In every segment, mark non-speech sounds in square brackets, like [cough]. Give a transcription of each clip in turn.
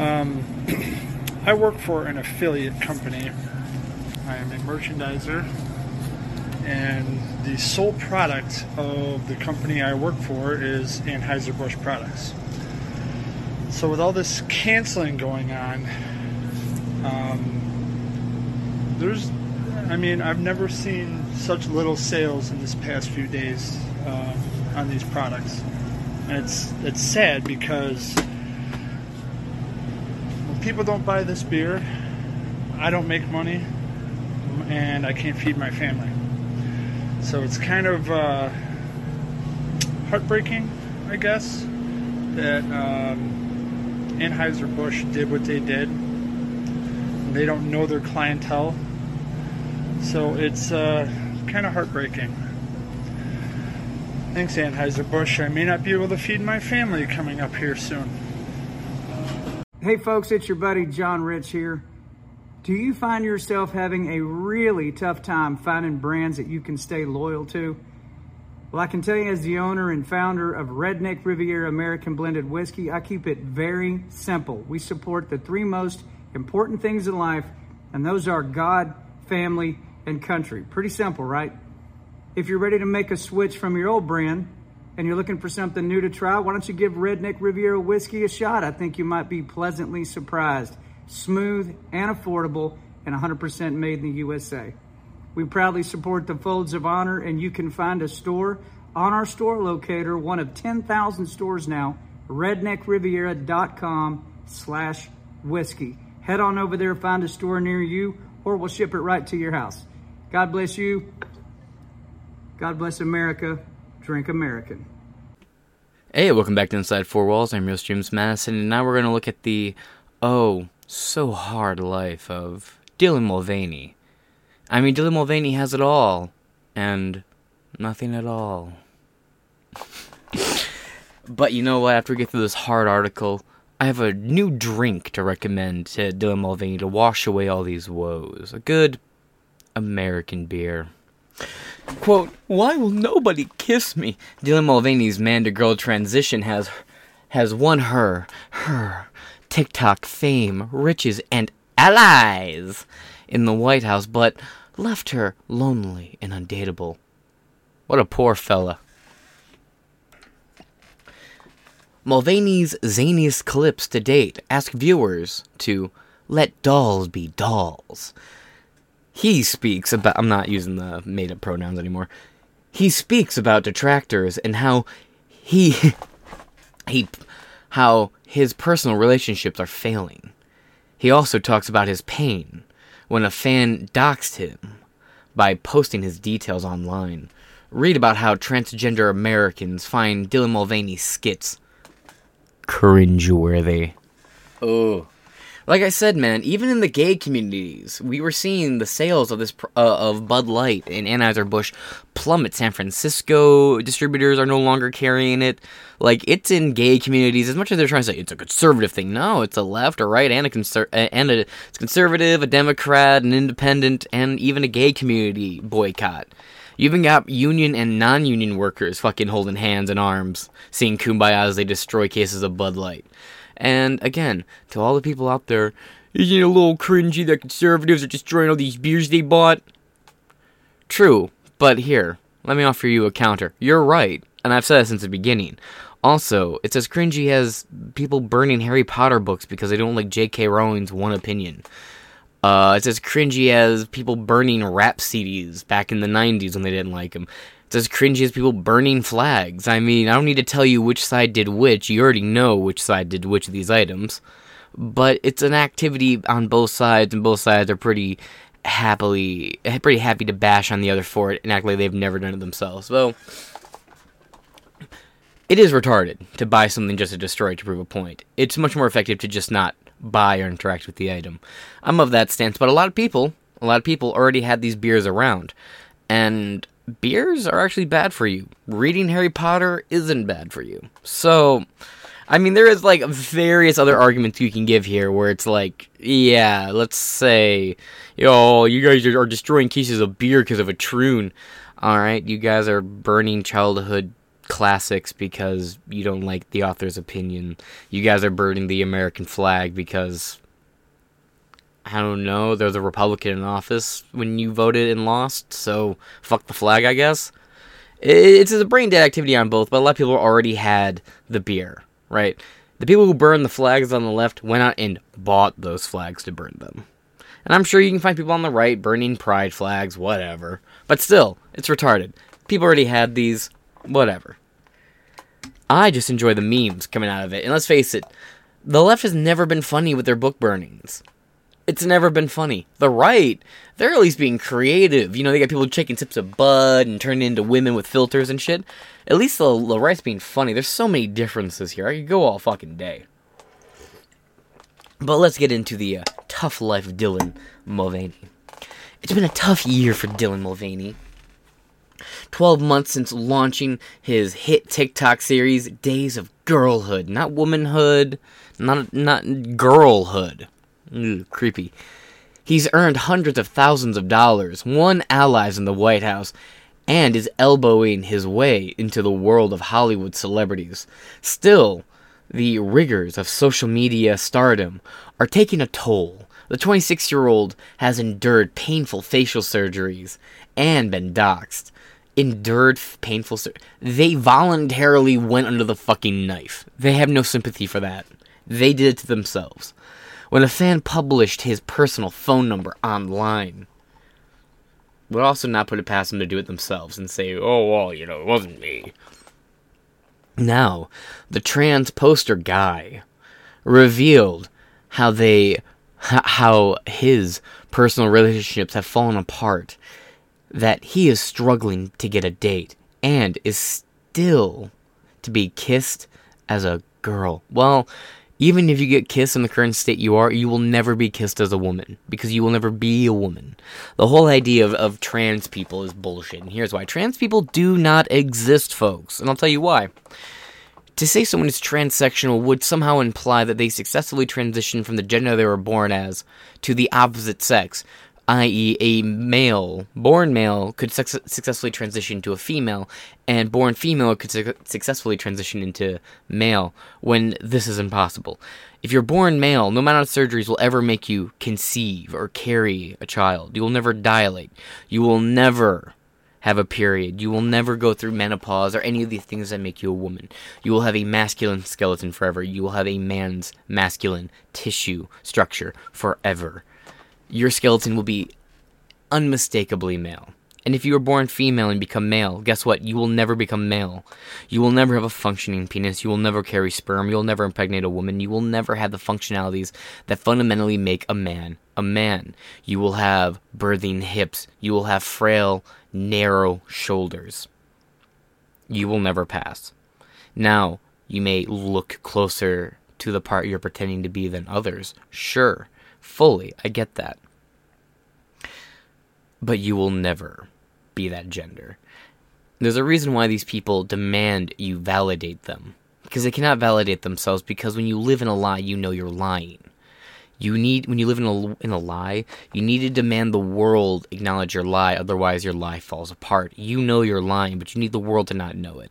Um, [clears throat] I work for an affiliate company. I am a merchandiser, and the sole product of the company I work for is Anheuser-Busch products. So, with all this canceling going on, um, there's, I mean, I've never seen such little sales in this past few days uh, on these products. And it's it's sad because people don't buy this beer, I don't make money, and I can't feed my family. So it's kind of uh, heartbreaking, I guess, that um, Anheuser-Busch did what they did. They don't know their clientele. So it's uh, kind of heartbreaking. Thanks, Anheuser-Busch. I may not be able to feed my family coming up here soon. Hey folks, it's your buddy John Rich here. Do you find yourself having a really tough time finding brands that you can stay loyal to? Well, I can tell you as the owner and founder of Redneck Riviera American Blended Whiskey, I keep it very simple. We support the three most important things in life, and those are God, family, and country. Pretty simple, right? If you're ready to make a switch from your old brand and you're looking for something new to try, why don't you give Redneck Riviera Whiskey a shot? I think you might be pleasantly surprised smooth and affordable, and 100% made in the USA. We proudly support the Folds of Honor, and you can find a store on our store locator, one of 10,000 stores now, redneckriviera.com slash whiskey. Head on over there, find a store near you, or we'll ship it right to your house. God bless you. God bless America. Drink American. Hey, welcome back to Inside Four Walls. I'm your host, James Madison, and now we're going to look at the, oh, so hard life of Dylan Mulvaney. I mean, Dylan Mulvaney has it all, and nothing at all. [laughs] but you know what? After we get through this hard article, I have a new drink to recommend to Dylan Mulvaney to wash away all these woes. A good American beer. Quote, Why will nobody kiss me? Dylan Mulvaney's man to girl transition has has won her, her, TikTok fame, riches, and allies in the White House, but left her lonely and undateable. What a poor fella. Mulvaney's zaniest clips to date ask viewers to let dolls be dolls. He speaks about. I'm not using the made up pronouns anymore. He speaks about detractors and how he. [laughs] he. how his personal relationships are failing. He also talks about his pain when a fan doxed him by posting his details online. Read about how transgender Americans find Dylan Mulvaney's skits cringeworthy. Oh. Like I said, man, even in the gay communities, we were seeing the sales of this uh, of Bud Light and Anheuser Busch plummet. San Francisco distributors are no longer carrying it. Like it's in gay communities. As much as they're trying to say it's a conservative thing, no, it's a left, a right, and a conser- and a it's conservative, a Democrat, an independent, and even a gay community boycott. You even got union and non-union workers fucking holding hands and arms, seeing kumbaya as they destroy cases of Bud Light. And again, to all the people out there, isn't it a little cringy that conservatives are destroying all these beers they bought? True, but here, let me offer you a counter. You're right, and I've said it since the beginning. Also, it's as cringy as people burning Harry Potter books because they don't like J.K. Rowling's one opinion. Uh, it's as cringy as people burning rap CDs back in the 90s when they didn't like them. It's as cringy as people burning flags. I mean, I don't need to tell you which side did which. You already know which side did which of these items. But it's an activity on both sides, and both sides are pretty happily, eh, pretty happy to bash on the other for it and act like they've never done it themselves. Well, it is retarded to buy something just to destroy it to prove a point. It's much more effective to just not buy or interact with the item. I'm of that stance, but a lot of people, a lot of people already had these beers around. And beers are actually bad for you. Reading Harry Potter isn't bad for you. So, I mean, there is like various other arguments you can give here where it's like, yeah, let's say, yo, you guys are destroying cases of beer because of a troon. All right, you guys are burning childhood classics because you don't like the author's opinion. You guys are burning the American flag because I don't know, there's a Republican in office when you voted and lost, so fuck the flag, I guess. It's a brain dead activity on both, but a lot of people already had the beer, right? The people who burned the flags on the left went out and bought those flags to burn them. And I'm sure you can find people on the right burning pride flags, whatever. But still, it's retarded. People already had these, whatever. I just enjoy the memes coming out of it. And let's face it, the left has never been funny with their book burnings. It's never been funny. The right, they're at least being creative. You know, they got people taking sips of bud and turning into women with filters and shit. At least the, the right's being funny. There's so many differences here. I could go all fucking day. But let's get into the uh, tough life of Dylan Mulvaney. It's been a tough year for Dylan Mulvaney. 12 months since launching his hit TikTok series Days of Girlhood, not womanhood, not not girlhood. Ew, creepy. He's earned hundreds of thousands of dollars, won allies in the White House, and is elbowing his way into the world of Hollywood celebrities. Still, the rigors of social media stardom are taking a toll. The 26 year old has endured painful facial surgeries and been doxxed. Endured painful sur- They voluntarily went under the fucking knife. They have no sympathy for that. They did it to themselves when a fan published his personal phone number online. Would also not put it past them to do it themselves and say, oh, well, you know, it wasn't me. Now, the trans poster guy revealed how they, how his personal relationships have fallen apart, that he is struggling to get a date, and is still to be kissed as a girl. Well, even if you get kissed in the current state you are, you will never be kissed as a woman because you will never be a woman. The whole idea of, of trans people is bullshit, and here's why trans people do not exist, folks, and I'll tell you why. To say someone is transsexual would somehow imply that they successfully transitioned from the gender they were born as to the opposite sex, i.e., a male, born male, could su- successfully transition to a female, and born female could su- successfully transition into male, when this is impossible. If you're born male, no amount of surgeries will ever make you conceive or carry a child. You will never dilate. You will never have a period. You will never go through menopause or any of the things that make you a woman. You will have a masculine skeleton forever. You will have a man's masculine tissue structure forever your skeleton will be unmistakably male. And if you were born female and become male, guess what? You will never become male. You will never have a functioning penis. You will never carry sperm. You'll never impregnate a woman. You will never have the functionalities that fundamentally make a man a man. You will have birthing hips. You will have frail, narrow shoulders. You will never pass. Now, you may look closer to the part you're pretending to be than others. Sure fully. I get that. But you will never be that gender. There's a reason why these people demand you validate them. Because they cannot validate themselves because when you live in a lie, you know you're lying. You need when you live in a in a lie, you need to demand the world acknowledge your lie, otherwise your lie falls apart. You know you're lying, but you need the world to not know it.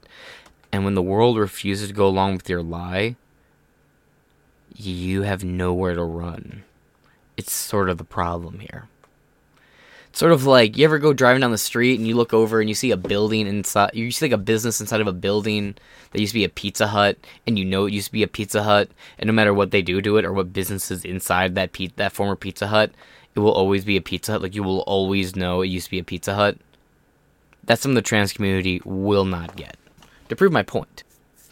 And when the world refuses to go along with your lie, you have nowhere to run it's sort of the problem here. It's sort of like you ever go driving down the street and you look over and you see a building inside, you see like a business inside of a building that used to be a Pizza Hut, and you know it used to be a Pizza Hut, and no matter what they do to it or what businesses inside that pe- that former Pizza Hut, it will always be a Pizza Hut. Like you will always know it used to be a Pizza Hut. That's something the trans community will not get. To prove my point,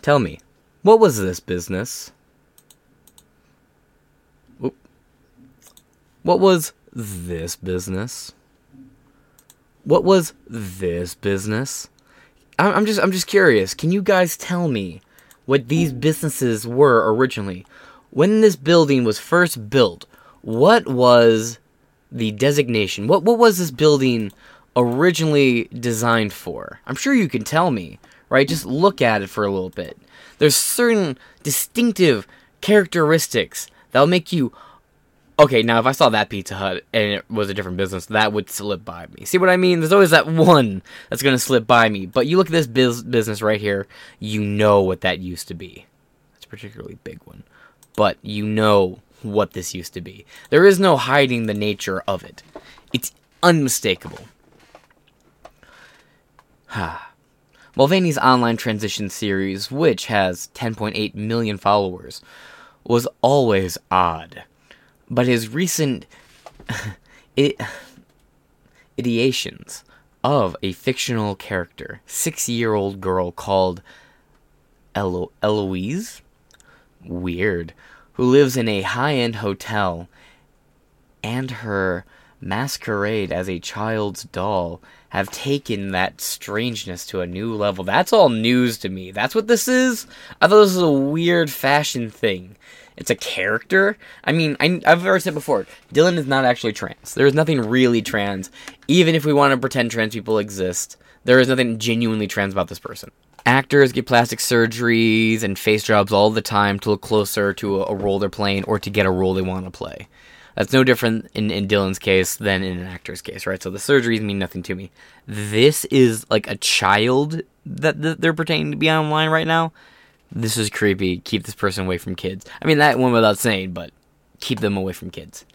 tell me, what was this business? What was this business? What was this business? I'm just I'm just curious. Can you guys tell me what these businesses were originally? When this building was first built, what was the designation? What what was this building originally designed for? I'm sure you can tell me, right? Just look at it for a little bit. There's certain distinctive characteristics that'll make you Okay, now if I saw that Pizza Hut and it was a different business, that would slip by me. See what I mean? There's always that one that's gonna slip by me. But you look at this biz- business right here, you know what that used to be. It's a particularly big one, but you know what this used to be. There is no hiding the nature of it. It's unmistakable. Ha. [sighs] Mulvaney's online transition series, which has 10.8 million followers, was always odd. But his recent [laughs] it, ideations of a fictional character, six year old girl called Elo- Eloise? Weird. Who lives in a high end hotel, and her masquerade as a child's doll have taken that strangeness to a new level. That's all news to me. That's what this is? I thought this was a weird fashion thing. It's a character. I mean, I, have already said before, Dylan is not actually trans. There is nothing really trans. Even if we want to pretend trans people exist, there is nothing genuinely trans about this person. Actors get plastic surgeries and face jobs all the time to look closer to a, a role they're playing or to get a role they want to play. That's no different in, in Dylan's case than in an actor's case, right? So the surgeries mean nothing to me. This is like a child that, that they're pretending to be online right now this is creepy. Keep this person away from kids. I mean, that went without saying, but keep them away from kids.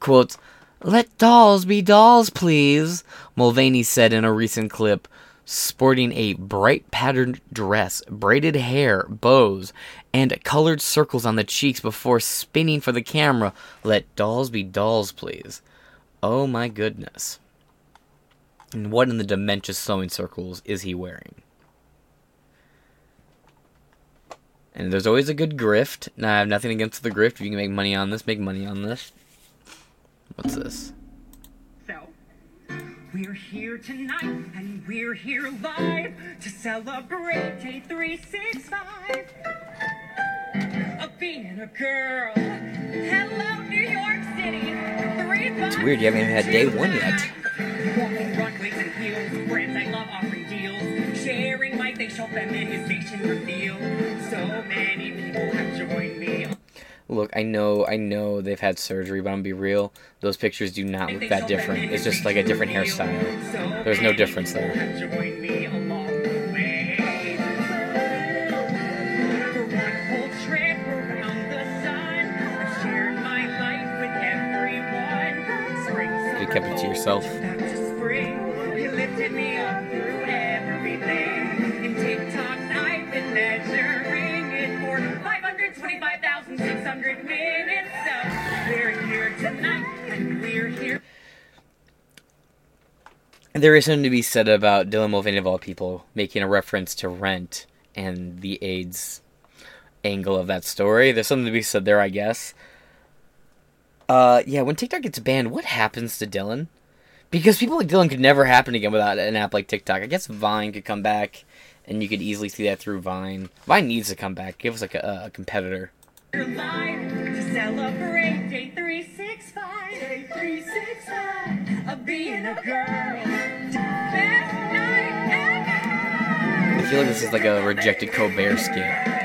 Quote, Let dolls be dolls, please, Mulvaney said in a recent clip, sporting a bright patterned dress, braided hair, bows, and colored circles on the cheeks before spinning for the camera. Let dolls be dolls, please. Oh my goodness. And what in the dementia sewing circles is he wearing? And there's always a good grift. Now, I have nothing against the grift. If you can make money on this, make money on this. What's this? So, we're here tonight, and we're here live to celebrate day 365 of being a girl. Hello, New York City. It's weird, you haven't even had day one yet. Facial feminization reveal. So many people have joined me. Look, I know, I know they've had surgery, but I'm gonna be real. Those pictures do not look that different. It's just like a different hairstyle. There's no difference there. Have joined me along the way. For one whole trip around the sun, I've shared my life with everyone. Spring, You kept it to yourself. Measuring it for 525,600 minutes. So we're here tonight, and we're here. There is something to be said about Dylan Mulvaney of all people making a reference to Rent and the AIDS angle of that story. There's something to be said there, I guess. Uh, yeah, when TikTok gets banned, what happens to Dylan? Because people like Dylan could never happen again without an app like TikTok. I guess Vine could come back, and you could easily see that through Vine. Vine needs to come back. Give us like a, a competitor. We're live to celebrate day 365. Day 365 of being a girl. Best night ever. I feel like this is like a rejected Colbert skit.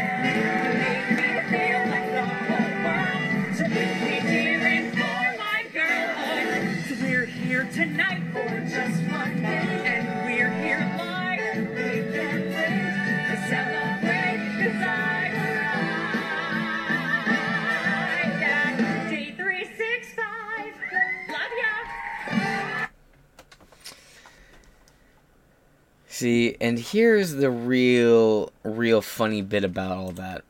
See, and here's the real, real funny bit about all that.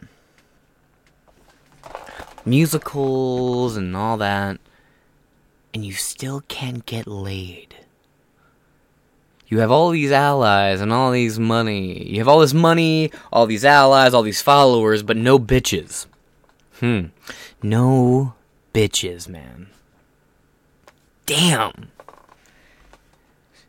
Musicals and all that, and you still can't get laid. You have all these allies and all these money. You have all this money, all these allies, all these followers, but no bitches. Hmm. No bitches, man. Damn.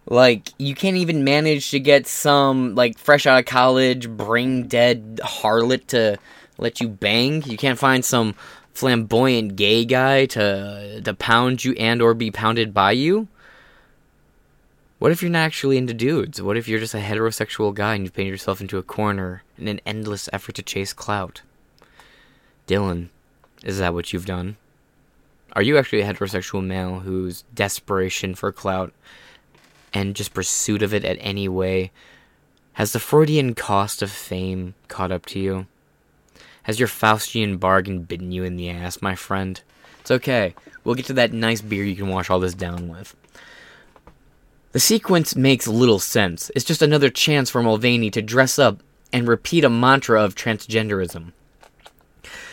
Like, you can't even manage to get some, like, fresh out of college, brain dead harlot to let you bang. You can't find some flamboyant gay guy to to pound you and or be pounded by you. What if you're not actually into dudes? What if you're just a heterosexual guy and you've paint yourself into a corner in an endless effort to chase clout? Dylan, is that what you've done? Are you actually a heterosexual male whose desperation for clout and just pursuit of it at any way has the Freudian cost of fame caught up to you? Has your Faustian bargain bitten you in the ass, my friend? It's okay. We'll get to that nice beer you can wash all this down with. The sequence makes little sense. It's just another chance for Mulvaney to dress up and repeat a mantra of transgenderism.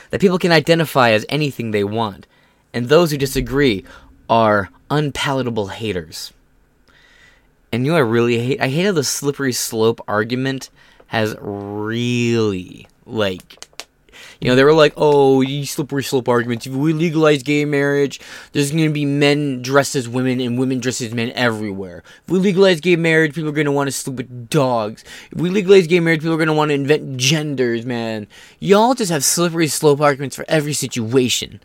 That people can identify as anything they want, and those who disagree are unpalatable haters. And you know I really hate? I hate how the slippery slope argument has really, like, you know, they were like, oh, you slippery slope arguments. If we legalize gay marriage, there's going to be men dressed as women and women dressed as men everywhere. If we legalize gay marriage, people are going to want to sleep with dogs. If we legalize gay marriage, people are going to want to invent genders, man. Y'all just have slippery slope arguments for every situation.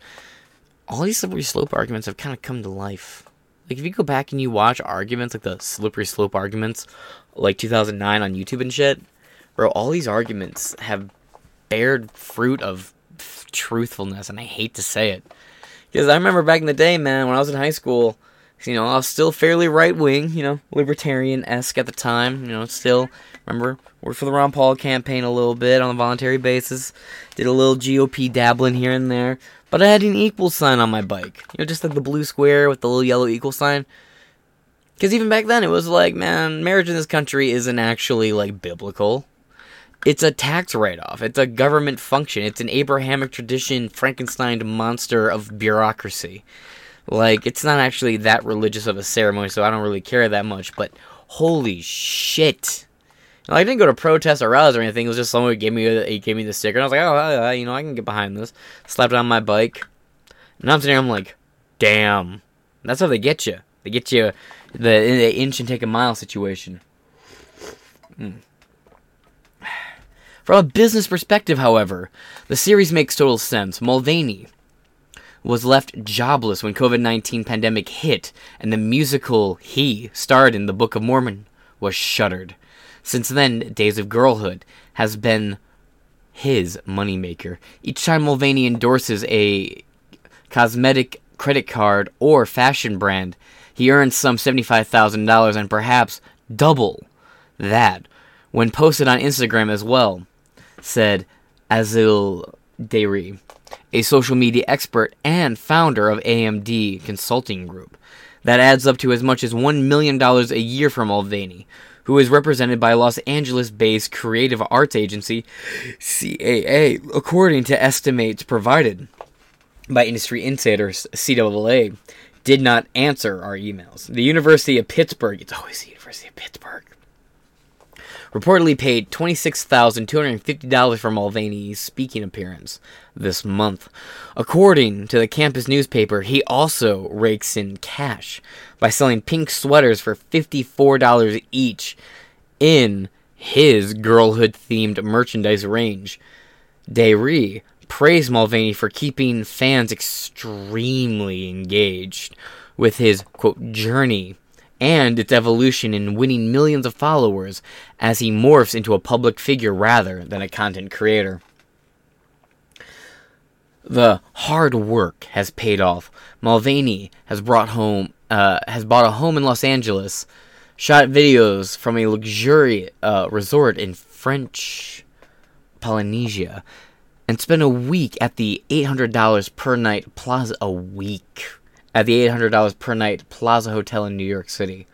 All these slippery slope arguments have kind of come to life. Like, if you go back and you watch arguments, like the slippery slope arguments, like 2009 on YouTube and shit, bro, all these arguments have bared fruit of truthfulness, and I hate to say it. Because I remember back in the day, man, when I was in high school, you know, I was still fairly right wing, you know, libertarian esque at the time. You know, still, remember, worked for the Ron Paul campaign a little bit on a voluntary basis, did a little GOP dabbling here and there, but I had an equal sign on my bike. You know, just like the blue square with the little yellow equal sign. Because even back then, it was like, man, marriage in this country isn't actually, like, biblical it's a tax write-off. It's a government function. It's an Abrahamic tradition, Frankenstein monster of bureaucracy. Like it's not actually that religious of a ceremony, so I don't really care that much. But holy shit! I didn't go to protest or rallies or anything. It was just someone who gave me he gave me the sticker, and I was like, oh, uh, you know, I can get behind this. Slapped it on my bike, and I'm sitting there, I'm like, damn. That's how they get you. They get you the, the inch and take a mile situation. Mm. [sighs] From a business perspective, however, the series makes total sense. Mulvaney was left jobless when COVID-19 pandemic hit and the musical he starred in the Book of Mormon was shuttered. Since then, Days of Girlhood has been his moneymaker. Each time Mulvaney endorses a cosmetic credit card or fashion brand, he earns some $75,000 and perhaps double that when posted on Instagram as well said Azil Dayri, a social media expert and founder of AMD Consulting Group. That adds up to as much as $1 million a year for Mulvaney, who is represented by Los Angeles based creative arts agency CAA, according to estimates provided by industry insiders CAA. Did not answer our emails. The University of Pittsburgh, it's always the University of Pittsburgh, reportedly paid $26,250 for Mulvaney's speaking appearance this month. According to the campus newspaper, he also rakes in cash by selling pink sweaters for $54 each in his girlhood themed merchandise range. Dayri praised Mulvaney for keeping fans extremely engaged with his quote journey and its evolution in winning millions of followers as he morphs into a public figure rather than a content creator. The hard work has paid off. Mulvaney has brought home uh, has bought a home in Los Angeles, shot videos from a luxury uh, resort in French Polynesia, and spent a week at the $800 per night plaza a week at the $800 per night Plaza Hotel in New York City.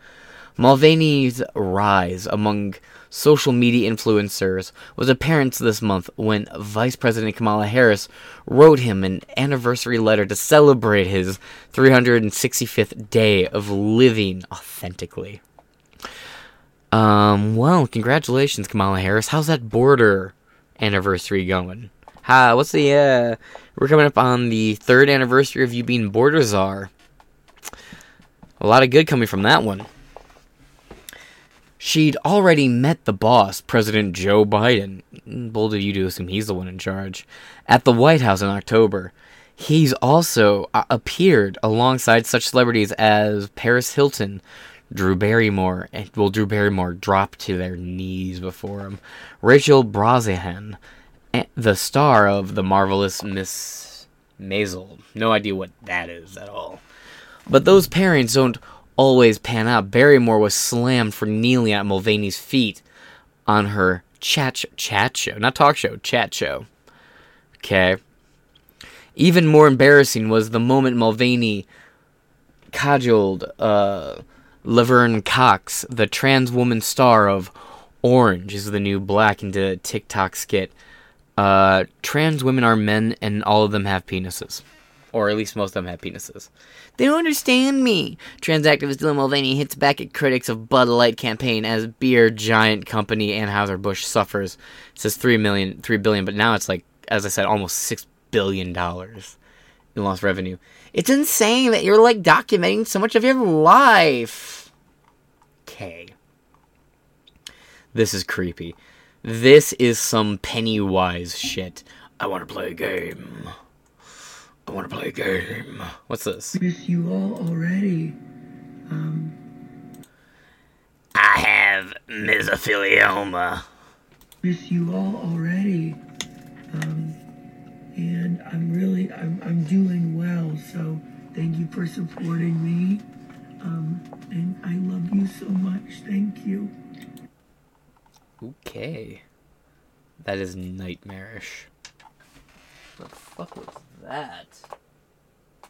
Mulvaney's rise among social media influencers was apparent this month when Vice President Kamala Harris wrote him an anniversary letter to celebrate his 365th day of living authentically. Um, well, congratulations, Kamala Harris. How's that border anniversary going? Hi, what's the, uh, we're coming up on the third anniversary of you being border czar. A lot of good coming from that one. She'd already met the boss, President Joe Biden. Bold of you to assume he's the one in charge. At the White House in October. He's also uh, appeared alongside such celebrities as Paris Hilton, Drew Barrymore, and well, Drew Barrymore dropped to their knees before him. Rachel Brosnahan, the star of the marvelous Miss Maisel. No idea what that is at all. But those pairings don't always pan out. Barrymore was slammed for kneeling at Mulvaney's feet on her chat show, chat show, not talk show, chat show. Okay. Even more embarrassing was the moment Mulvaney cajoled uh, Laverne Cox, the trans woman star of Orange is the New Black, into a TikTok skit. Uh, trans women are men, and all of them have penises. Or at least most of them have penises. They don't understand me. Trans activist Dylan Mulvaney hits back at critics of Bud Light campaign as beer giant company Anheuser-Busch suffers. It says three million, three billion, but now it's like, as I said, almost six billion dollars in lost revenue. It's insane that you're like documenting so much of your life. Okay. This is creepy. This is some Pennywise shit. I want to play a game. I want to play a game. What's this? miss you all already. Um, I have mesothelioma. miss you all already. Um, and I'm really, I'm, I'm doing well. So thank you for supporting me. Um, and I love you so much. Thank you. Okay. That is nightmarish. What the fuck was that?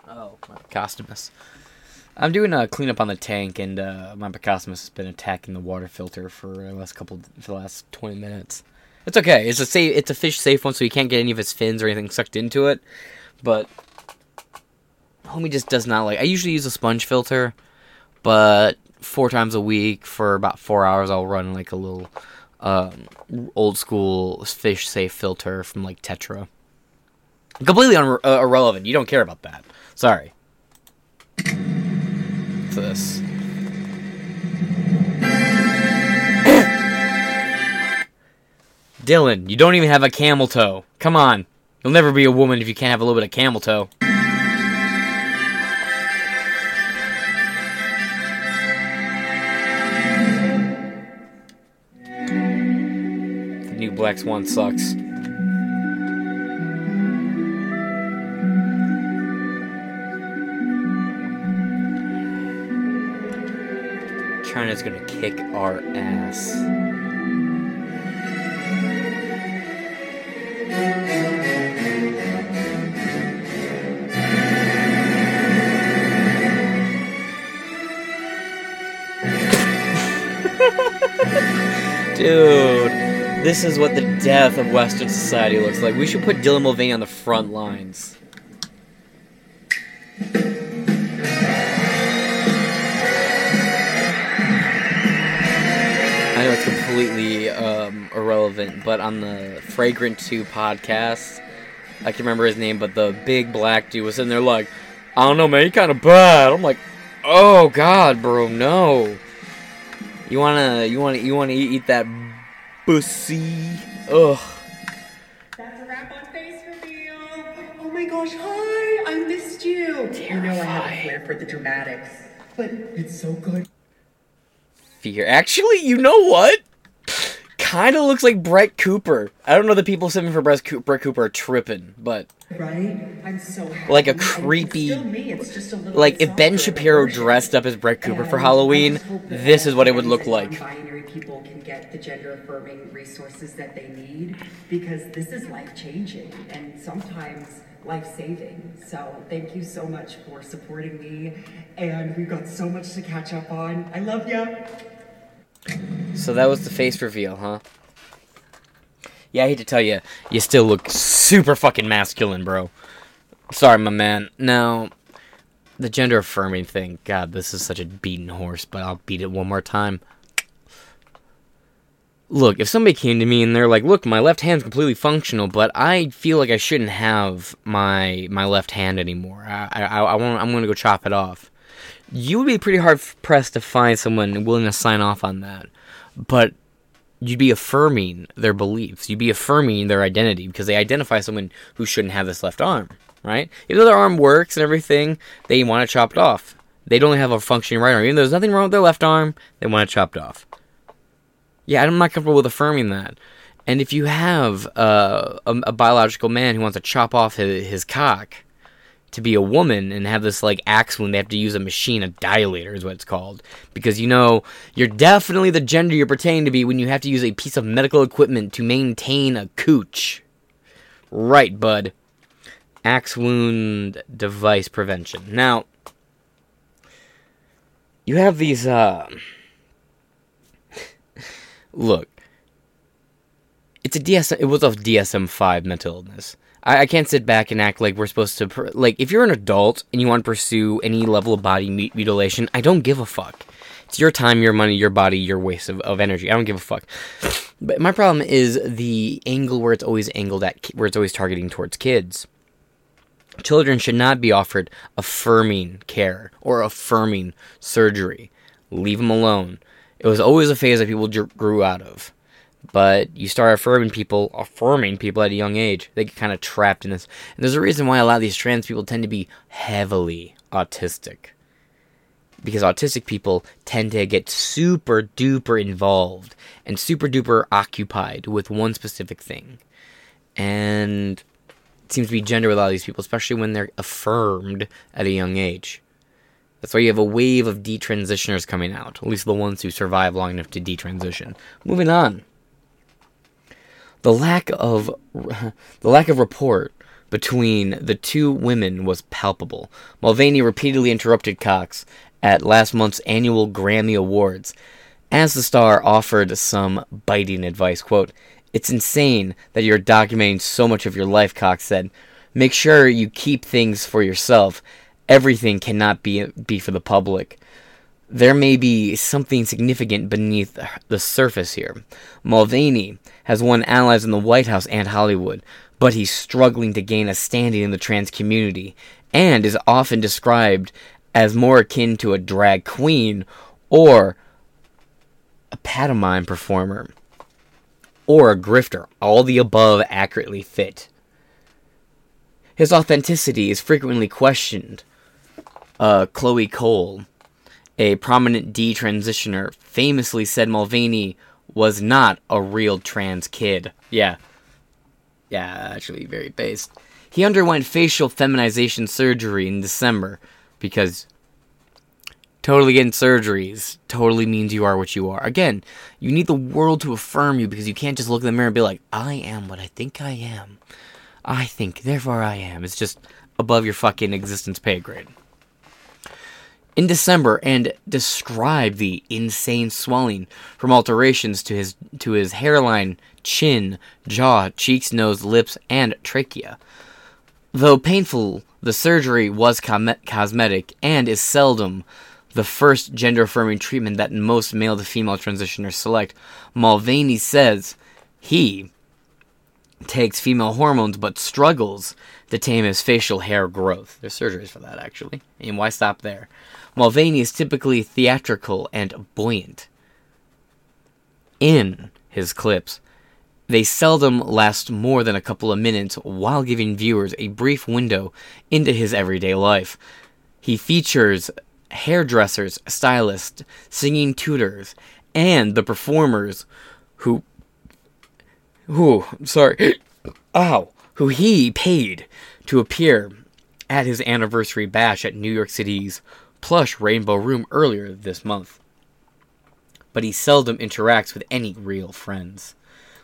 Oh, my Plecostomus. I'm doing a cleanup on the tank, and uh, my Plecostomus has been attacking the water filter for the last couple for the last 20 minutes. It's okay. It's a safe. It's a fish safe one, so you can't get any of its fins or anything sucked into it. But homie just does not like. I usually use a sponge filter, but four times a week for about four hours, I'll run like a little um, old school fish safe filter from like Tetra. Completely un- uh, irrelevant. You don't care about that. Sorry. What's this? [coughs] Dylan, you don't even have a camel toe. Come on. You'll never be a woman if you can't have a little bit of camel toe. Black Swan sucks. China's gonna kick our ass. [laughs] Dude, this is what the death of Western society looks like. We should put Dylan Mulvaney on the front lines. I know it's completely um, irrelevant, but on the Fragrant 2 podcast, I can remember his name, but the big black dude was in there like, I don't know, man, you kind of bad. I'm like, oh god, bro, no. You wanna, you wanna, you wanna eat, eat that pussy? Ugh. That's a wrap on face reveal. Oh my gosh, hi! I missed you. You know I have a flair for the dramatics, but it's so good. Fear. Actually, you know what? Kind of looks like Brett Cooper. I don't know the people sitting for Brett Coo- Brett Cooper are tripping, but Right? I'm so happy. Like a creepy- still me, it's just a like if Ben softer of a Shapiro dressed up as Brett Cooper for And I Halloween, just hope that this is what it would look like. Non-binary people can get the gender affirming resources that they need because this is life changing and sometimes life saving. So thank you so much for supporting me, and we've got so much to catch up on. I love you. So that was the face reveal, huh? Yeah, I hate to tell you, you still look super fucking masculine, bro. Sorry, my man. Now, the gender affirming thing, God, this is such a beaten horse, but I'll beat it one more time. Look, if somebody came to me and they're like, "Look, my left hand's completely functional, but I feel like I shouldn't have my my left hand anymore. I I, I want I'm gonna go chop it off." You would be pretty hard pressed to find someone willing to sign off on that, but you'd be affirming their beliefs. You'd be affirming their identity because they identify someone who shouldn't have this left arm, right? Even though their arm works and everything, they want to chop it off. They don't have a functioning right arm. Even though there's nothing wrong with their left arm, they want to chop it off. Yeah, I'm not comfortable with affirming that. And if you have uh, a, a biological man who wants to chop off his, his cock, to be a woman and have this like axe wound, they have to use a machine, a dilator is what it's called. Because you know, you're definitely the gender you're pretending to be when you have to use a piece of medical equipment to maintain a cooch. Right, bud. Axe wound device prevention. Now, you have these, uh. [laughs] Look. It's a DSM. It was a DSM 5 mental illness. I, I can't sit back and act like we're supposed to. Pr- like, if you're an adult and you want to pursue any level of body mut- mutilation, I don't give a fuck. It's your time, your money, your body, your waste of, of energy. I don't give a fuck. But my problem is the angle where it's always angled at, where it's always targeting towards kids. Children should not be offered affirming care or affirming surgery. Leave them alone. It was always a phase that people grew out of. But you start affirming people, affirming people at a young age, they get kind of trapped in this. And there's a reason why a lot of these trans people tend to be heavily autistic. Because autistic people tend to get super duper involved and super duper occupied with one specific thing. And it seems to be gender with a lot of these people, especially when they're affirmed at a young age. That's why you have a wave of detransitioners coming out, at least the ones who survive long enough to detransition. Moving on. The lack of [laughs] the lack of rapport between the two women was palpable. Mulvaney repeatedly interrupted Cox at last month's annual Grammy Awards as the star offered some biting advice. Quote, It's insane that you're documenting so much of your life, Cox said. Make sure you keep things for yourself. Everything cannot be be for the public. There may be something significant beneath the surface here. Mulvaney has won allies in the White House and Hollywood, but he's struggling to gain a standing in the trans community, and is often described as more akin to a drag queen or a pantomime performer or a grifter. All the above accurately fit. His authenticity is frequently questioned. Uh, Chloe Cole, a prominent detransitioner, famously said Mulvaney was not a real trans kid. Yeah. Yeah, actually, very based. He underwent facial feminization surgery in December because totally getting surgeries totally means you are what you are. Again, you need the world to affirm you because you can't just look in the mirror and be like, I am what I think I am. I think, therefore I am. It's just above your fucking existence pay grade in December and described the insane swelling from alterations to his to his hairline, chin, jaw, cheeks, nose, lips, and trachea. Though painful, the surgery was com- cosmetic and is seldom the first gender affirming treatment that most male to female transitioners select. Mulvaney says he takes female hormones but struggles to tame his facial hair growth. There's surgeries for that, actually. And why stop there? Mulvaney is typically theatrical and buoyant. In his clips, they seldom last more than a couple of minutes while giving viewers a brief window into his everyday life. He features hairdressers, stylists, singing tutors, and the performers who who sorry [coughs] ow who he paid to appear at his anniversary bash at New York City's plush Rainbow Room earlier this month. But he seldom interacts with any real friends.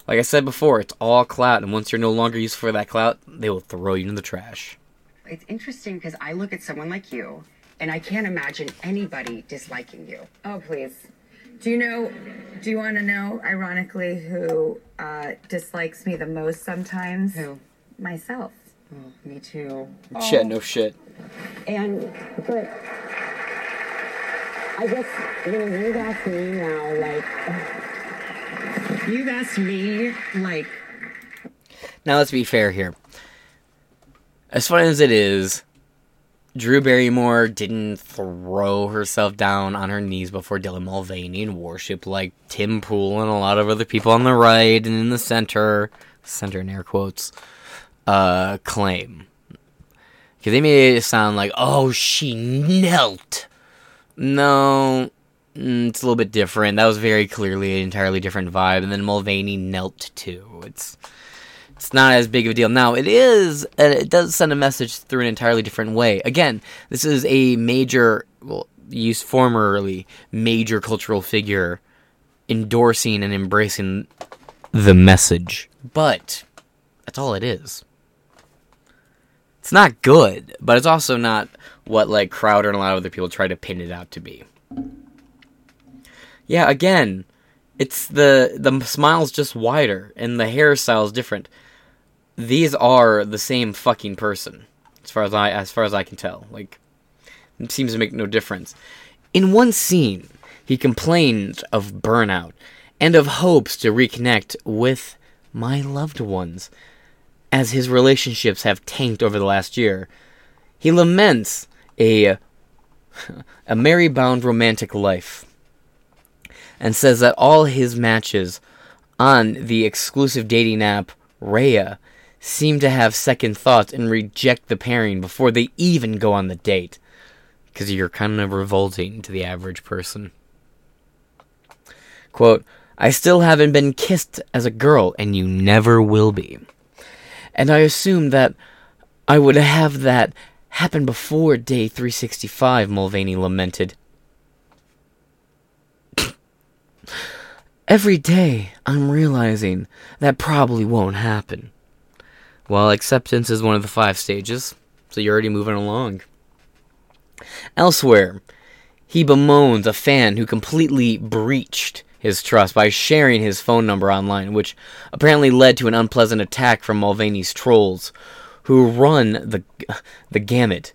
Like I said before, it's all clout, and once you're no longer useful for that clout, they will throw you in the trash. It's interesting because I look at someone like you and I can't imagine anybody disliking you. Oh, please. Do you know, do you want to know, ironically, who uh, dislikes me the most sometimes? Who? Myself. Me too. Shit, no shit. And, but I guess, you know, you've asked me now, like, you've asked me, like, Now let's be fair here. As fun as it is, Drew Barrymore didn't throw herself down on her knees before Dylan Mulvaney and worship like Tim Pool and a lot of other people on the right and in the center, center in air quotes, uh, claim. Because they made it sound like, oh, she knelt. No, mm, it's a little bit different. That was very clearly an entirely different vibe. And then Mulvaney knelt too. It's it's not as big of a deal. Now, it is, it does send a message through an entirely different way. Again, this is a major, well, used formerly major cultural figure endorsing and embracing the message. But that's all it is. It's not good, but it's also not what like Crowder and a lot of other people try to pin it out to be. Yeah, again, it's the the smile's just wider and the hairstyle's different. These are the same fucking person, as far as I as far as I can tell. Like, it seems to make no difference. In one scene, he complained of burnout and of hopes to reconnect with my loved ones, as his relationships have tanked over the last year. He laments a [laughs] a merry-bound romantic life and says that all his matches on the exclusive dating app Raya seem to have second thoughts and reject the pairing before they even go on the date. Because you're kind of revolting to the average person. Quote, I still haven't been kissed as a girl, and you never will be. And I assume that I would have that happen before day 365, Mulvaney lamented. [laughs] Every day, I'm realizing that probably won't happen. Well, acceptance is one of the five stages, so you're already moving along. Elsewhere, he bemoans a fan who completely breached his trust by sharing his phone number online, which apparently led to an unpleasant attack from Mulvaney's trolls, who run the the gamut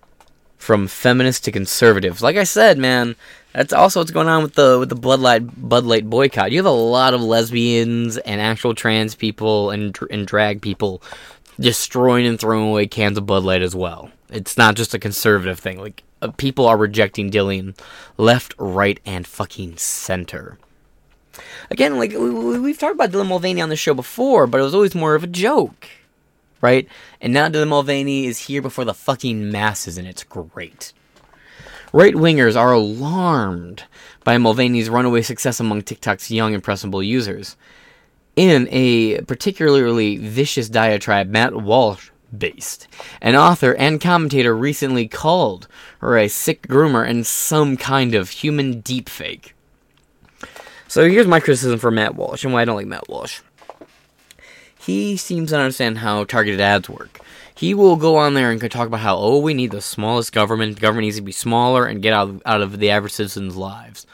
from feminist to conservatives. Like I said, man, that's also what's going on with the with the Bud Light Bud Light boycott. You have a lot of lesbians and actual trans people and and drag people destroying and throwing away cans of Bud Light as well. It's not just a conservative thing. Like uh, people are rejecting Dylan left, right, and fucking center. Again, like we, we've talked about Dylan Mulvaney on the show before, but it was always more of a joke, right? And now Dylan Mulvaney is here before the fucking masses, and it's great. Right wingers are alarmed by Mulvaney's runaway success among TikTok's young, impressionable users. In a particularly vicious diatribe, Matt Walsh based, an author and commentator recently called her a sick groomer and some kind of human deepfake. So here's my criticism for Matt Walsh and why I don't like Matt Walsh. He seems to understand how targeted ads work. He will go on there and talk about how, oh, we need the smallest government. Government needs to be smaller and get out out of the average citizens' lives.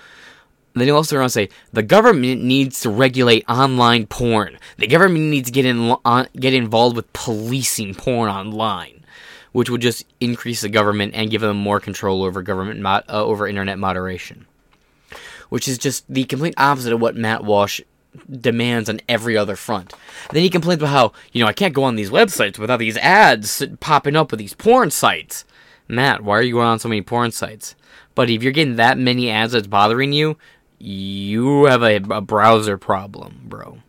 Then he'll also say the government needs to regulate online porn. The government needs to get in on, get involved with policing porn online, which would just increase the government and give them more control over government uh, over internet moderation. Which is just the complete opposite of what Matt Walsh demands on every other front. then he complains about how you know I can't go on these websites without these ads popping up with these porn sites. Matt, why are you going on so many porn sites? But if you're getting that many ads that's bothering you, you have a, a browser problem, bro.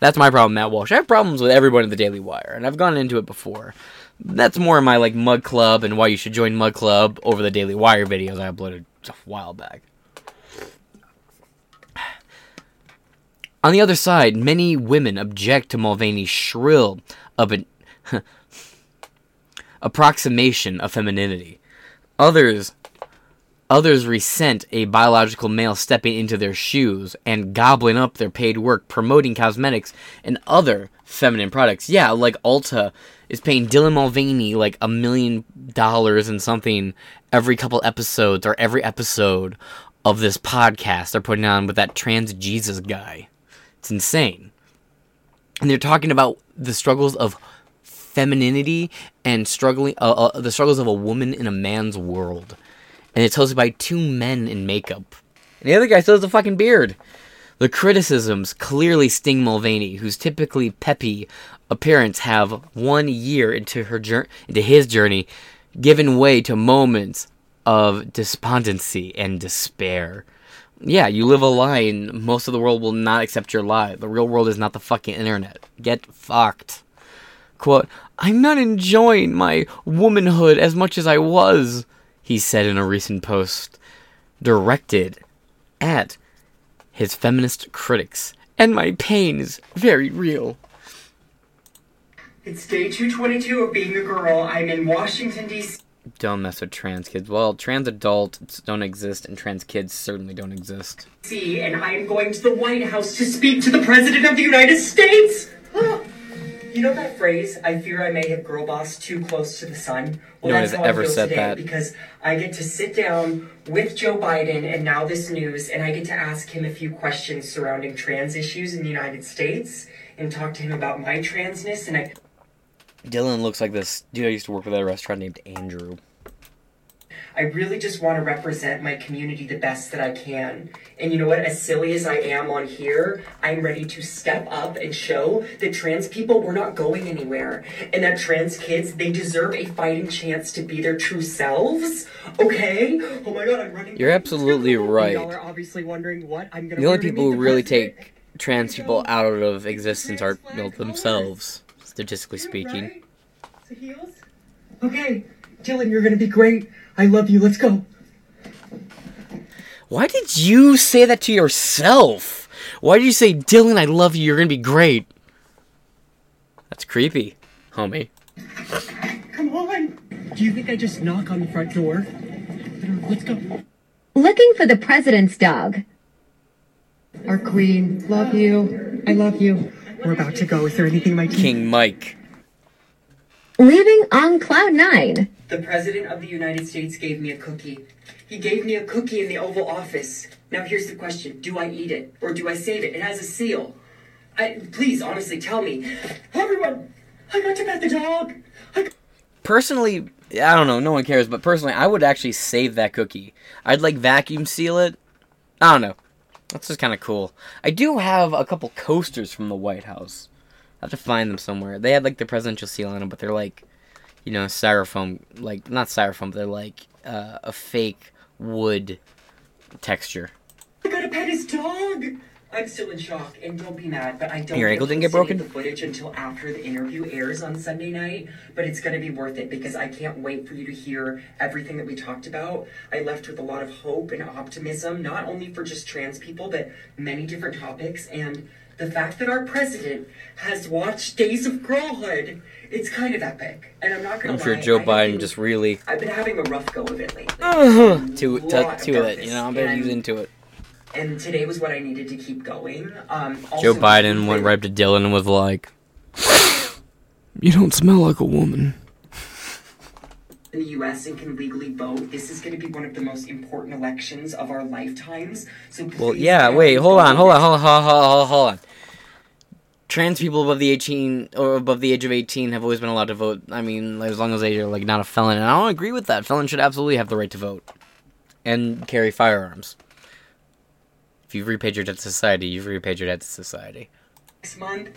That's my problem, Matt Walsh. I have problems with everybody in the Daily Wire, and I've gone into it before. That's more my like Mug Club and why you should join Mug Club over the Daily Wire videos I uploaded a while back. On the other side, many women object to Mulvaney's shrill of an [laughs] approximation of femininity. Others Others resent a biological male stepping into their shoes and gobbling up their paid work promoting cosmetics and other feminine products. Yeah, like Ulta is paying Dylan Mulvaney like a million dollars and something every couple episodes or every episode of this podcast they're putting on with that trans Jesus guy. It's insane. And they're talking about the struggles of femininity and struggling uh, uh, the struggles of a woman in a man's world and it's hosted by two men in makeup. And the other guy still has a fucking beard. The criticisms clearly sting Mulvaney, whose typically peppy appearance have one year into her jour- into his journey given way to moments of despondency and despair. Yeah, you live a lie, and most of the world will not accept your lie. The real world is not the fucking internet. Get fucked. Quote, I'm not enjoying my womanhood as much as I was he said in a recent post directed at his feminist critics. And my pain is very real. It's day 222 of being a girl. I'm in Washington, D.C. Don't mess with trans kids. Well, trans adults don't exist, and trans kids certainly don't exist. See, and I'm going to the White House to speak to the President of the United States. [gasps] You know that phrase, I fear I may have girl bossed too close to the sun? No one that's has how I ever said that. Because I get to sit down with Joe Biden and now this news, and I get to ask him a few questions surrounding trans issues in the United States and talk to him about my transness. And I, Dylan looks like this dude I used to work with at a restaurant named Andrew. I really just want to represent my community the best that I can. And you know what? As silly as I am on here, I'm ready to step up and show that trans people, we're not going anywhere. And that trans kids, they deserve a fighting chance to be their true selves. Okay? Oh my god, I'm running. You're absolutely [laughs] right. Y'all are obviously wondering what I'm gonna The only people who really take trans people out of existence are themselves, statistically speaking. Right? Heels? Okay, Dylan, you're gonna be great. I love you. Let's go. Why did you say that to yourself? Why did you say, Dylan, I love you, you're gonna be great? That's creepy, homie. Come on. Do you think I just knock on the front door? Let's go. Looking for the president's dog. Our queen. Love you. I love you. We're about to go. Is there anything my team? King Mike. Leaving on cloud nine. The President of the United States gave me a cookie. He gave me a cookie in the Oval Office. Now here's the question: Do I eat it or do I save it? It has a seal. I please, honestly, tell me. Everyone, I got to pet the dog. I Personally, I don't know, no one cares, but personally, I would actually save that cookie. I'd like vacuum seal it. I don't know. That's just kind of cool. I do have a couple coasters from the White House. I have to find them somewhere. They had like the presidential seal on them, but they're like, you know, styrofoam. Like, not styrofoam, they're like uh, a fake wood texture. I gotta pet his dog. I'm still in shock, and don't be mad, but I don't. Your ankle didn't get broken? The footage until after the interview airs on Sunday night, but it's gonna be worth it because I can't wait for you to hear everything that we talked about. I left with a lot of hope and optimism, not only for just trans people, but many different topics, and the fact that our president has watched Days of Girlhood. It's kind of epic, and I'm not gonna I'm sure lie, Joe I Biden been- just really I've been having a rough go of it lately. [sighs] to to, of to it. You know, I'm and- into it. And today was what I needed to keep going. Um, Joe Biden went right up to Dylan and was like, "You don't smell like a woman." in the U.S. and can legally vote. This is going to be one of the most important elections of our lifetimes. So Well, yeah. Wait, hold on, hold on, hold on, hold on, hold on, hold on. Trans people above the eighteen or above the age of eighteen have always been allowed to vote. I mean, as long as they are like not a felon, and I don't agree with that. Felons should absolutely have the right to vote and carry firearms. If you've repaid your debt to society, you've repaid your debt to society. Next month,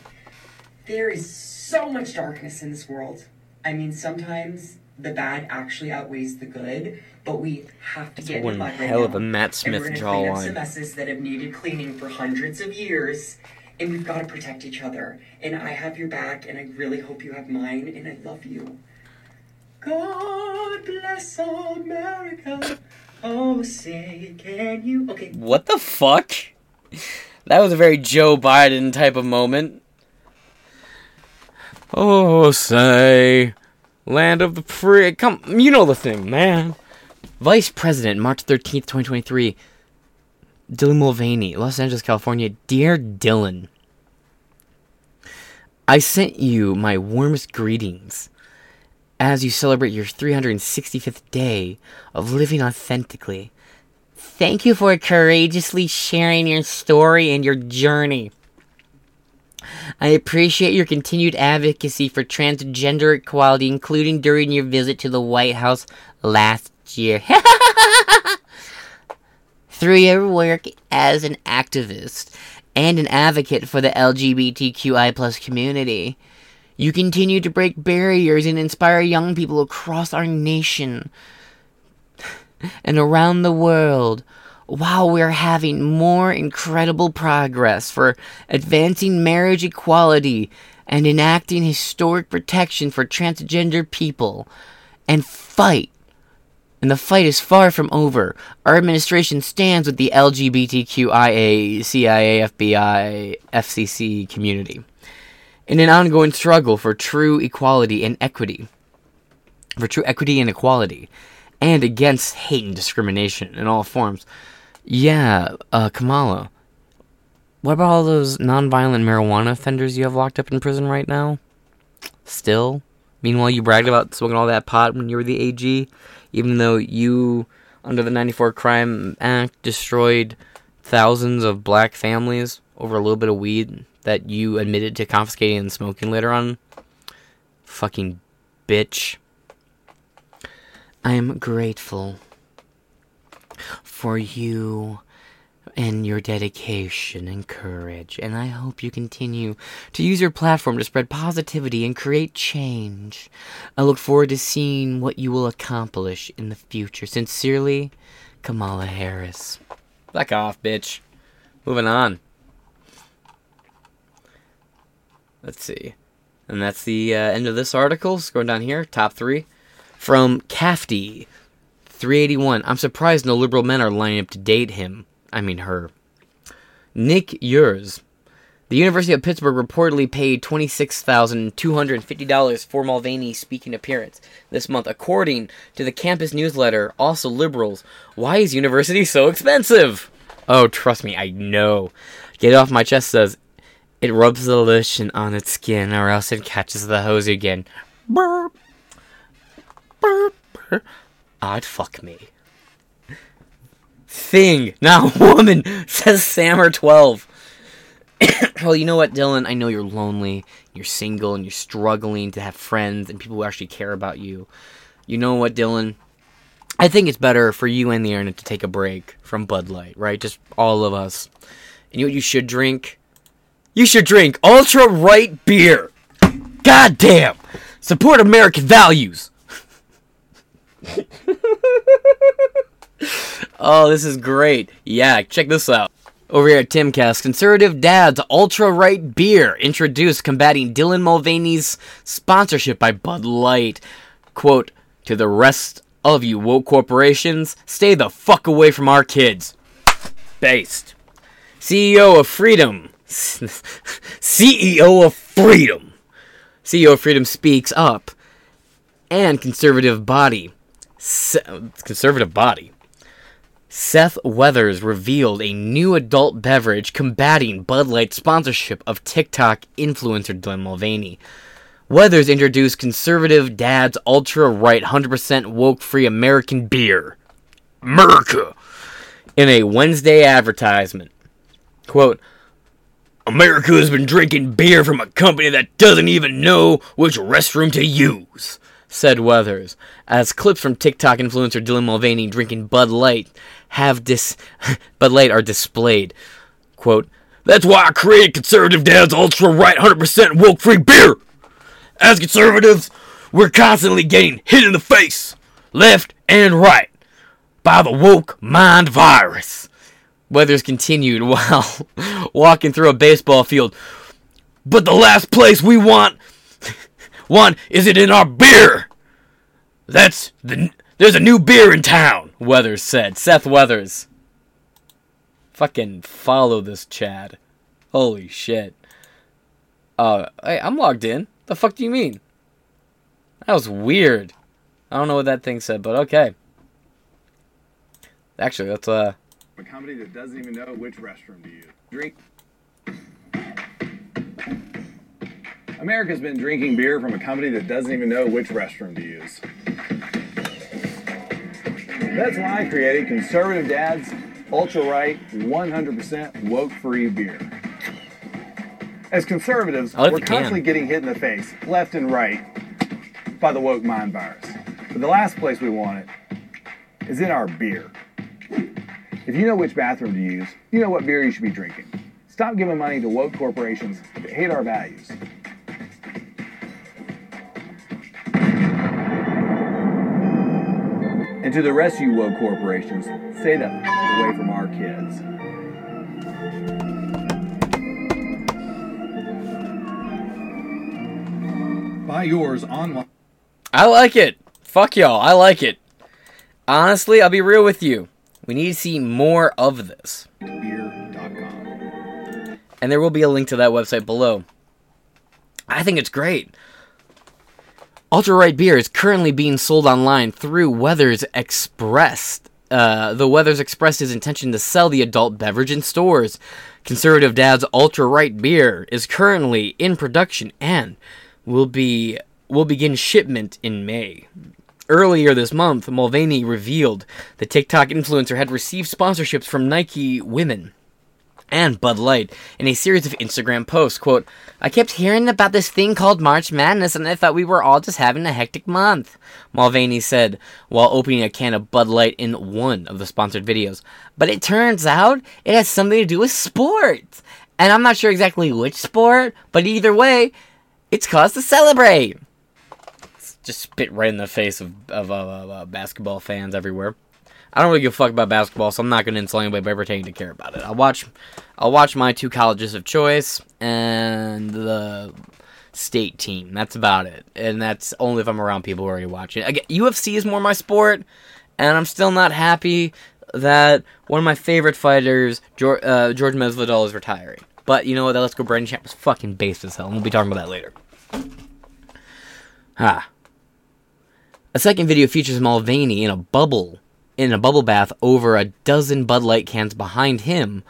there is so much darkness in this world. I mean, sometimes the bad actually outweighs the good, but we have to get one in line right hell of now. a Matt And Smith we're gonna clean up some messes that have needed cleaning for hundreds of years, and we've got to protect each other. And I have your back, and I really hope you have mine, and I love you. God bless America. Oh, say, can you? Okay, What the fuck? That was a very Joe Biden type of moment. Oh, say, land of the free. Come, you know the thing, man. Vice President, March 13th, 2023. Dylan Mulvaney, Los Angeles, California. Dear Dylan, I sent you my warmest greetings as you celebrate your 365th day of living authentically. Thank you for courageously sharing your story and your journey. I appreciate your continued advocacy for transgender equality, including during your visit to the White House last year. [laughs] Through your work as an activist and an advocate for the LGBTQI plus community, you continue to break barriers and inspire young people across our nation and around the world while we're having more incredible progress for advancing marriage equality and enacting historic protection for transgender people and fight and the fight is far from over. Our administration stands with the LGBTQIA, CIA, FBI, FCC community. In an ongoing struggle for true equality and equity. For true equity and equality. And against hate and discrimination in all forms. Yeah, uh, Kamala. What about all those nonviolent marijuana offenders you have locked up in prison right now? Still? Meanwhile, you bragged about smoking all that pot when you were the AG, even though you, under the 94 Crime Act, destroyed thousands of black families over a little bit of weed that you admitted to confiscating and smoking later on. Fucking bitch. I am grateful for you and your dedication and courage, and I hope you continue to use your platform to spread positivity and create change. I look forward to seeing what you will accomplish in the future. Sincerely, Kamala Harris. Back off, bitch. Moving on. Let's see. And that's the uh, end of this article. Scrolling down here, top three. From Cafty, 381. I'm surprised no liberal men are lining up to date him. I mean, her. Nick Yurs. The University of Pittsburgh reportedly paid $26,250 for Mulvaney's speaking appearance this month, according to the campus newsletter. Also, liberals. Why is university so expensive? Oh, trust me, I know. Get It off my chest says it rubs the lotion on its skin, or else it catches the hose again. Burp. Burp. burp. Odd fuck me. Thing, not woman, [laughs] says Sammer12. [coughs] well, you know what, Dylan? I know you're lonely, you're single, and you're struggling to have friends and people who actually care about you. You know what, Dylan? I think it's better for you and the internet to take a break from Bud Light, right? Just all of us. And you know what you should drink? You should drink Ultra Right beer. God damn! Support American values. [laughs] oh, this is great. Yeah, check this out. Over here at Timcast, Conservative Dad's Ultra Right Beer introduced combating Dylan Mulvaney's sponsorship by Bud Light. Quote, to the rest of you woke corporations, stay the fuck away from our kids. Based. CEO of Freedom. [laughs] CEO of Freedom. CEO of Freedom speaks up. And conservative body. Se- conservative body. Seth Weathers revealed a new adult beverage combating Bud Light's sponsorship of TikTok influencer Dylan Mulvaney. Weathers introduced conservative dad's ultra right 100% woke free American beer. America! In a Wednesday advertisement. Quote, America has been drinking beer from a company that doesn't even know which restroom to use, said Weathers, as clips from TikTok influencer Dylan Mulvaney drinking Bud Light have dis [laughs] Bud Light are displayed. Quote, That's why I created Conservative Dad's Ultra Right 100% Woke Free Beer! As conservatives, we're constantly getting hit in the face, left and right, by the woke mind virus. Weathers continued [laughs] while walking through a baseball field. But the last place we want [laughs] want is it in our beer. That's the there's a new beer in town, Weathers said. Seth Weathers. Fucking follow this Chad. Holy shit. Uh, hey, I'm logged in. The fuck do you mean? That was weird. I don't know what that thing said, but okay. Actually, let's uh A company that doesn't even know which restroom to use. Drink. America's been drinking beer from a company that doesn't even know which restroom to use. That's why I created Conservative Dad's Ultra Right 100% woke free beer. As conservatives, we're the can. constantly getting hit in the face, left and right, by the woke mind virus. But the last place we want it is in our beer. If you know which bathroom to use, you know what beer you should be drinking. Stop giving money to woke corporations that hate our values. And to the rest of you woke corporations, stay the f- away from our kids. Buy yours online. I like it. Fuck y'all. I like it. Honestly, I'll be real with you. We need to see more of this. And there will be a link to that website below. I think it's great. Ultra Right beer is currently being sold online through Weathers Express. Uh, the Weathers expressed his intention to sell the adult beverage in stores. Conservative Dad's Ultra Right beer is currently in production and will be will begin shipment in May. Earlier this month, Mulvaney revealed the TikTok influencer had received sponsorships from Nike Women and Bud Light in a series of Instagram posts. Quote, I kept hearing about this thing called March Madness and I thought we were all just having a hectic month, Mulvaney said while opening a can of Bud Light in one of the sponsored videos. But it turns out it has something to do with sports. And I'm not sure exactly which sport, but either way, it's cause to celebrate. Just spit right in the face of, of uh, uh, basketball fans everywhere. I don't really give a fuck about basketball, so I'm not going to insult anybody by pretending to care about it. I'll watch, I'll watch my two colleges of choice and the state team. That's about it, and that's only if I'm around people who already watching. Again, UFC is more my sport, and I'm still not happy that one of my favorite fighters, George, uh, George is retiring. But you know what? That Let's Go Brandon Champ was fucking based as hell, and we'll be talking about that later. Ah. A second video features Mulvaney in a bubble in a bubble bath over a dozen Bud Light cans behind him.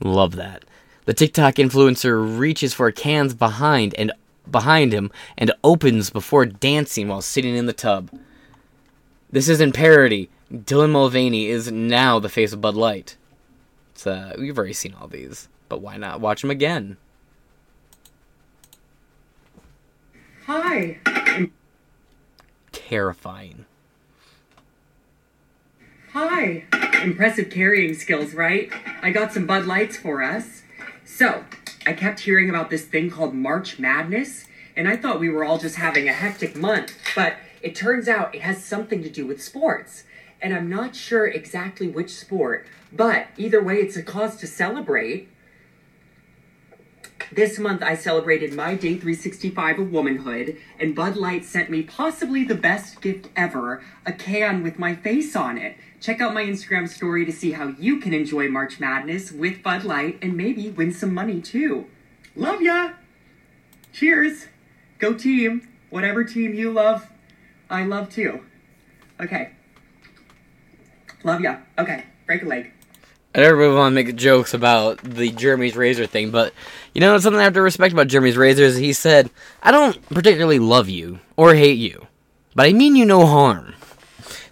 Love that. The TikTok influencer reaches for cans behind and behind him and opens before dancing while sitting in the tub. This isn't parody. Dylan Mulvaney is now the face of Bud Light. It's, uh, we've already seen all these, but why not watch them again? Hi. Terrifying. Hi. Impressive carrying skills, right? I got some Bud Lights for us. So, I kept hearing about this thing called March Madness, and I thought we were all just having a hectic month, but it turns out it has something to do with sports. And I'm not sure exactly which sport, but either way, it's a cause to celebrate. This month, I celebrated my day 365 of womanhood, and Bud Light sent me possibly the best gift ever a can with my face on it. Check out my Instagram story to see how you can enjoy March Madness with Bud Light and maybe win some money too. Love ya! Cheers! Go team! Whatever team you love, I love too. Okay. Love ya. Okay, break a leg. I never really want to make jokes about the Jeremy's Razor thing, but you know something I have to respect about Jeremy's Razor is he said, I don't particularly love you or hate you, but I mean you no harm.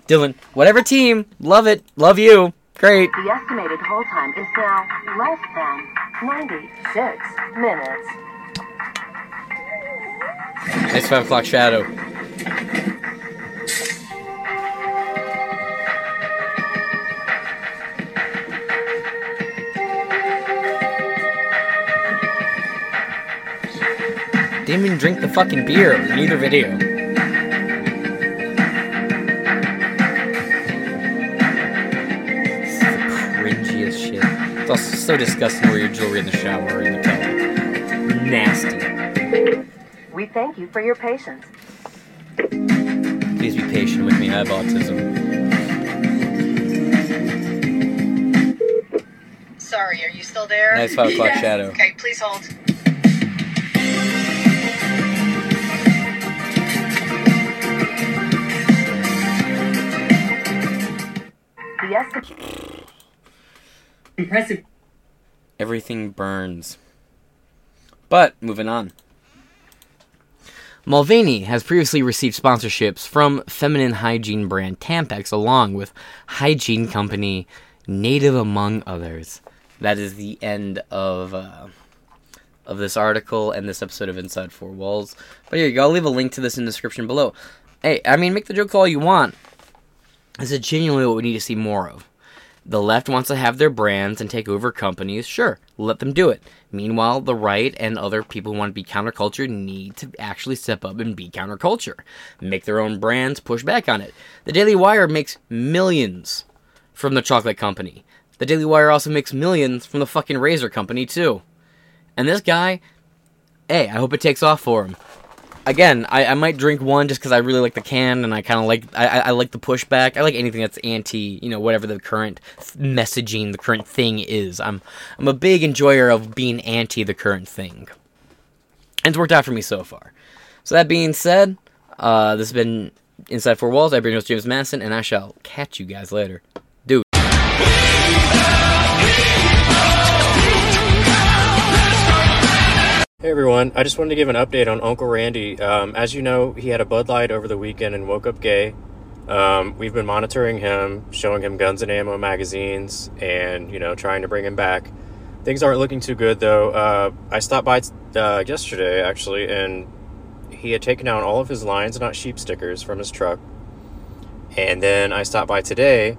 Dylan, whatever team, love it, love you, great. The estimated hold time is now less than 96 minutes. Nice 5 o'clock shadow. Didn't even drink the fucking beer in either video. This the cringiest shit. It's also so disgusting to wear your jewelry in the shower or in the tub. Nasty. We thank you for your patience. Please be patient with me. I have autism. Sorry, are you still there? Nice five o'clock Yes. shadow. Okay, please hold. The Impressive. Everything burns. But, moving on. Mulvaney has previously received sponsorships from feminine hygiene brand Tampax along with hygiene company Native among others. That is the end of uh, of this article and this episode of Inside Four Walls. But here you go. I'll leave a link to this in the description below. Hey, I mean, make the joke all you want. This is genuinely what we need to see more of. The left wants to have their brands and take over companies. Sure, let them do it. Meanwhile, the right and other people who want to be counterculture need to actually step up and be counterculture. Make their own brands, push back on it. The Daily Wire makes millions from the chocolate company. The Daily Wire also makes millions from the fucking razor company, too. And this guy, hey, I hope it takes off for him. Again, I, I might drink one just because I really like the can and I kind of like I, I like the pushback. I like anything that's anti, you know, whatever the current messaging, the current thing is. I'm I'm a big enjoyer of being anti the current thing. And it's worked out for me so far. So that being said, uh, this has been Inside Four Walls. I've been with James Madison, and I shall catch you guys later. Hey everyone, I just wanted to give an update on Uncle Randy. Um, as you know, he had a Bud Light over the weekend and woke up gay. Um, we've been monitoring him, showing him guns and ammo magazines, and you know, trying to bring him back. Things aren't looking too good though. Uh, I stopped by uh, yesterday actually, and he had taken down all of his lions not sheep stickers from his truck. And then I stopped by today,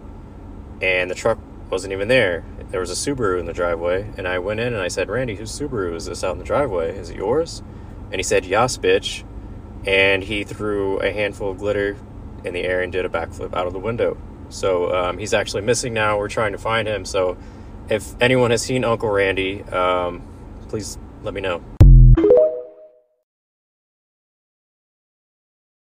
and the truck wasn't even there. There was a Subaru in the driveway, and I went in and I said, "Randy, whose Subaru is this out in the driveway? Is it yours?" And he said, "Yas, bitch." And he threw a handful of glitter in the air and did a backflip out of the window. So um, he's actually missing now. We're trying to find him. So if anyone has seen Uncle Randy, um, please let me know.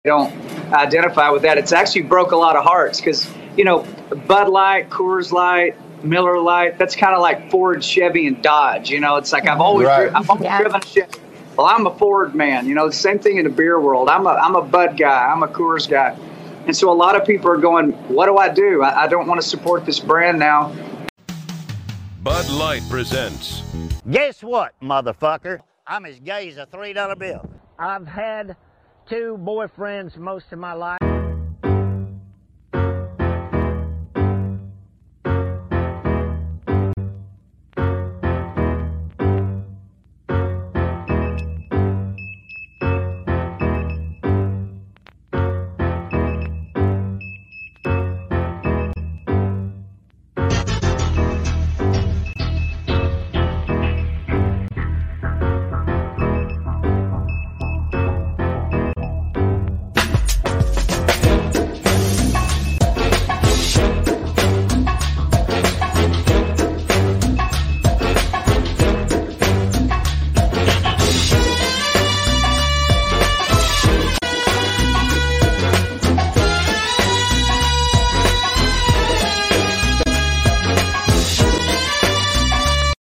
I don't identify with that. It's actually broke a lot of hearts because you know Bud Light, Coors Light, Miller Light. That's kind of like Ford, Chevy, and Dodge. You know, it's like I've always Right. I've always driven a Chevy. Well, I'm a Ford man. You know, the same thing in the beer world. I'm a I'm a Bud guy. I'm a Coors guy. And so a lot of people are going, "What do I do? I, I don't want to support this brand now." Bud Light presents Guess what, motherfucker? I'm as gay as a three dollar bill. I've had two boyfriends most of my life.